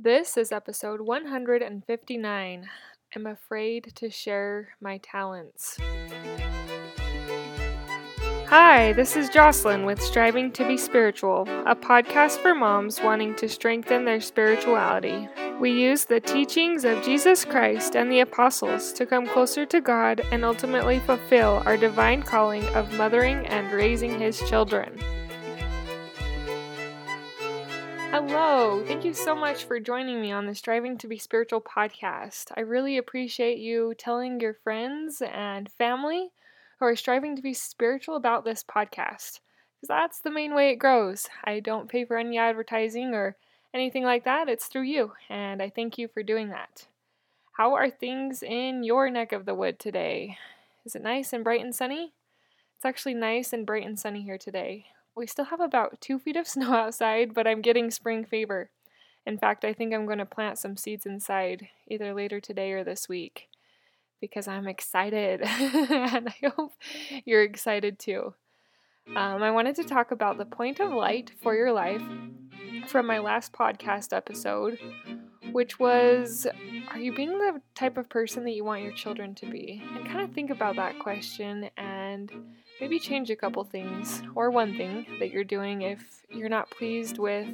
This is episode 159. I'm afraid to share my talents. Hi, this is Jocelyn with Striving to Be Spiritual, a podcast for moms wanting to strengthen their spirituality. We use the teachings of Jesus Christ and the apostles to come closer to God and ultimately fulfill our divine calling of mothering and raising His children. Hello. Thank you so much for joining me on the Striving to Be Spiritual podcast. I really appreciate you telling your friends and family who are striving to be spiritual about this podcast because that's the main way it grows. I don't pay for any advertising or anything like that, it's through you, and I thank you for doing that. How are things in your neck of the wood today? Is it nice and bright and sunny? It's actually nice and bright and sunny here today. We still have about two feet of snow outside, but I'm getting spring fever. In fact, I think I'm going to plant some seeds inside either later today or this week because I'm excited. and I hope you're excited too. Um, I wanted to talk about the point of light for your life from my last podcast episode, which was Are you being the type of person that you want your children to be? And kind of think about that question and maybe change a couple things or one thing that you're doing if you're not pleased with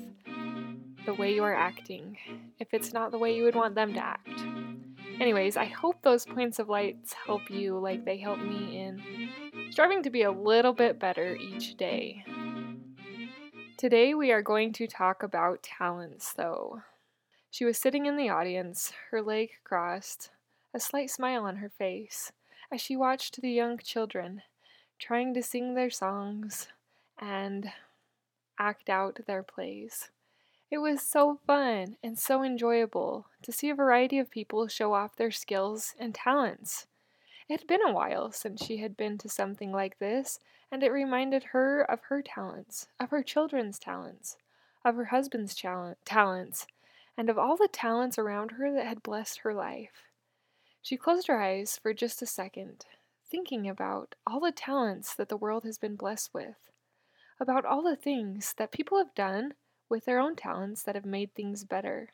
the way you are acting, if it's not the way you would want them to act. Anyways, I hope those points of lights help you like they help me in striving to be a little bit better each day. Today we are going to talk about talents, though. She was sitting in the audience, her leg crossed, a slight smile on her face, as she watched the young children trying to sing their songs and act out their plays. It was so fun and so enjoyable to see a variety of people show off their skills and talents. It had been a while since she had been to something like this, and it reminded her of her talents, of her children's talents, of her husband's talents, and of all the talents around her that had blessed her life. She closed her eyes for just a second thinking about all the talents that the world has been blessed with, about all the things that people have done with their own talents that have made things better,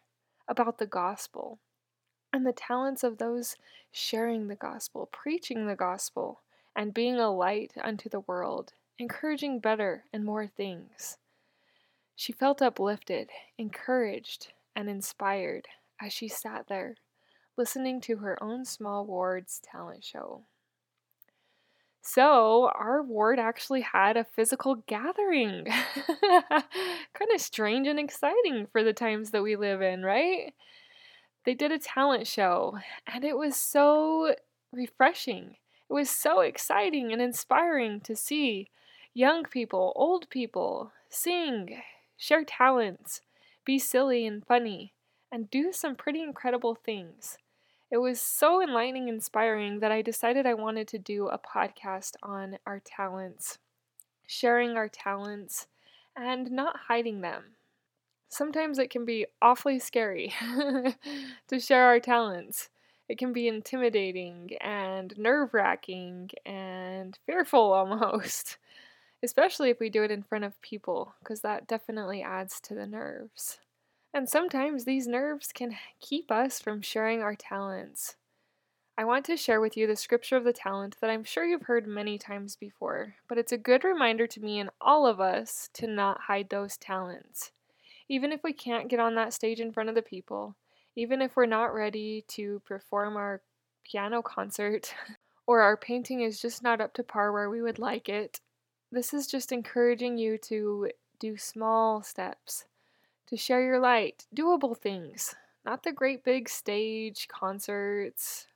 about the gospel, and the talents of those sharing the gospel, preaching the gospel, and being a light unto the world, encouraging better and more things. She felt uplifted, encouraged, and inspired as she sat there, listening to her own small ward's talent show. So, our ward actually had a physical gathering. kind of strange and exciting for the times that we live in, right? They did a talent show, and it was so refreshing. It was so exciting and inspiring to see young people, old people sing, share talents, be silly and funny, and do some pretty incredible things. It was so enlightening inspiring that I decided I wanted to do a podcast on our talents, sharing our talents, and not hiding them. Sometimes it can be awfully scary to share our talents. It can be intimidating and nerve wracking and fearful almost, especially if we do it in front of people, because that definitely adds to the nerves. And sometimes these nerves can keep us from sharing our talents. I want to share with you the scripture of the talent that I'm sure you've heard many times before, but it's a good reminder to me and all of us to not hide those talents. Even if we can't get on that stage in front of the people, even if we're not ready to perform our piano concert, or our painting is just not up to par where we would like it, this is just encouraging you to do small steps to share your light, doable things, not the great big stage concerts,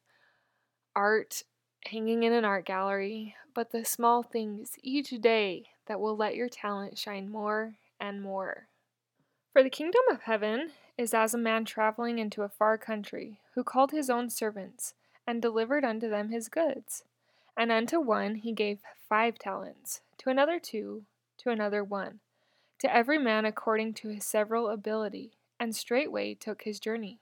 art hanging in an art gallery, but the small things each day that will let your talent shine more and more. For the kingdom of heaven is as a man traveling into a far country, who called his own servants, and delivered unto them his goods. And unto one he gave five talents, to another two, to another one to every man according to his several ability, and straightway took his journey.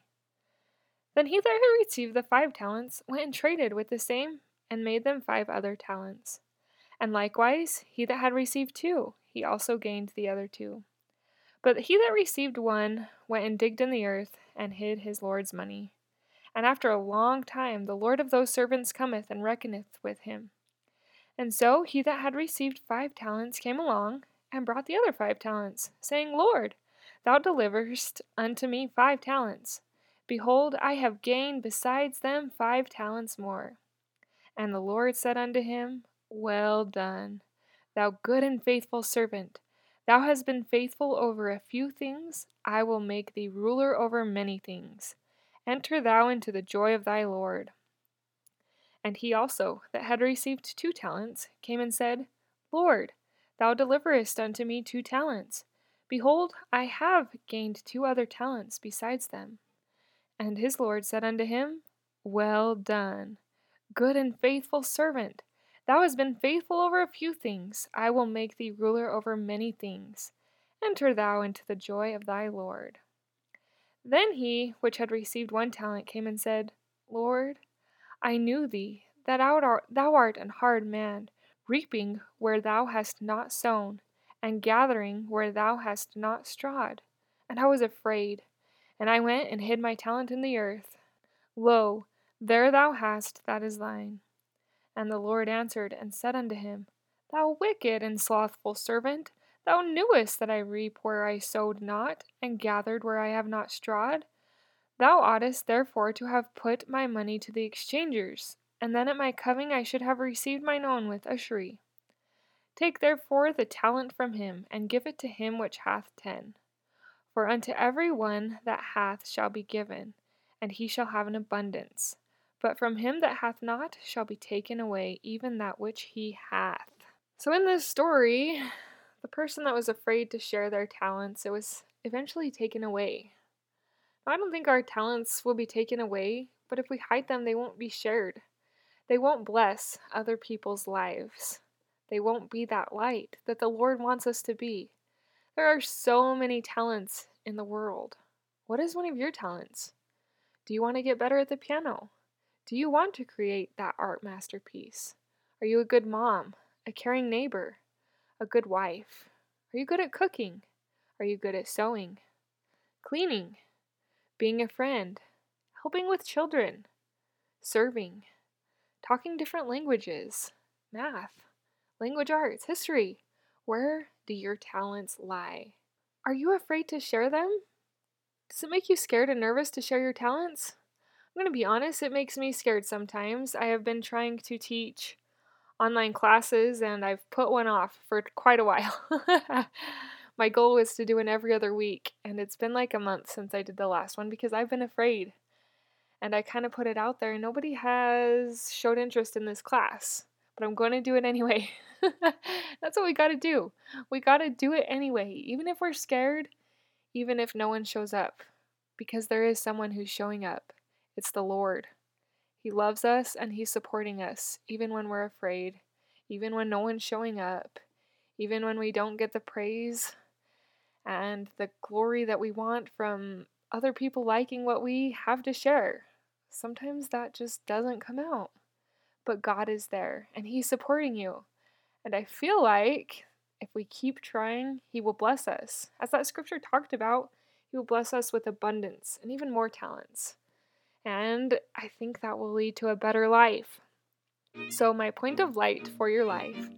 Then he that had received the five talents went and traded with the same, and made them five other talents. And likewise he that had received two, he also gained the other two. But he that received one went and digged in the earth, and hid his Lord's money. And after a long time the Lord of those servants cometh and reckoneth with him. And so he that had received five talents came along, and brought the other five talents, saying, Lord, thou deliverest unto me five talents. Behold, I have gained besides them five talents more. And the Lord said unto him, Well done, thou good and faithful servant. Thou hast been faithful over a few things, I will make thee ruler over many things. Enter thou into the joy of thy Lord. And he also, that had received two talents, came and said, Lord, thou deliverest unto me two talents. Behold, I have gained two other talents besides them. And his Lord said unto him, Well done, good and faithful servant. Thou hast been faithful over a few things, I will make thee ruler over many things. Enter thou into the joy of thy Lord. Then he which had received one talent came and said, Lord, I knew thee, that thou art an hard man, reaping where thou hast not sown, and gathering where thou hast not strawed. And I was afraid, and I went and hid my talent in the earth. Lo, there thou hast that is thine. And the Lord answered and said unto him, Thou wicked and slothful servant, thou knewest that I reap where I sowed not, and gathered where I have not strawed. Thou oughtest therefore to have put my money to the exchangers, and then at my coming I should have received mine own with a usury. Take therefore the talent from him, and give it to him which hath ten. For unto every one that hath shall be given, and he shall have an abundance. But from him that hath not shall be taken away even that which he hath. So in this story, the person that was afraid to share their talents, it was eventually taken away. Now, I don't think our talents will be taken away, but if we hide them, they won't be shared. They won't bless other people's lives. They won't be that light that the Lord wants us to be. There are so many talents in the world. What is one of your talents? Do you want to get better at the piano? Do you want to create that art masterpiece? Are you a good mom, a caring neighbor, a good wife? Are you good at cooking? Are you good at sewing? Cleaning, being a friend, helping with children, serving, talking different languages, math, language arts, history. Where do your talents lie? Are you afraid to share them? Does it make you scared and nervous to share your talents? I'm going to be honest, it makes me scared sometimes. I have been trying to teach online classes and I've put one off for quite a while. My goal was to do one every other week, and it's been like a month since I did the last one because I've been afraid. And I kind of put it out there, nobody has showed interest in this class, but I'm going to do it anyway. That's what we got to do. We got to do it anyway, even if we're scared, even if no one shows up, because there is someone who's showing up. It's the Lord. He loves us and He's supporting us, even when we're afraid, even when no one's showing up, even when we don't get the praise and the glory that we want from other people liking what we have to share. Sometimes that just doesn't come out. But God is there and He's supporting you. And I feel like if we keep trying, He will bless us. As that scripture talked about, He will bless us with abundance and even more talents. And I think that will lead to a better life. So, my point of light for your life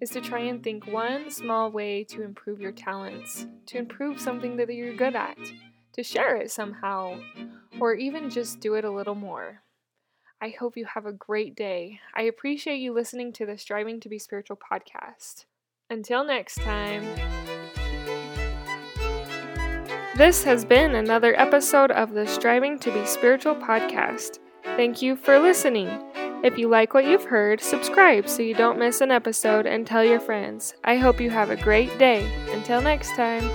is to try and think one small way to improve your talents, to improve something that you're good at, to share it somehow, or even just do it a little more. I hope you have a great day. I appreciate you listening to the Striving to Be Spiritual podcast. Until next time. This has been another episode of the Striving to Be Spiritual podcast. Thank you for listening. If you like what you've heard, subscribe so you don't miss an episode and tell your friends. I hope you have a great day. Until next time.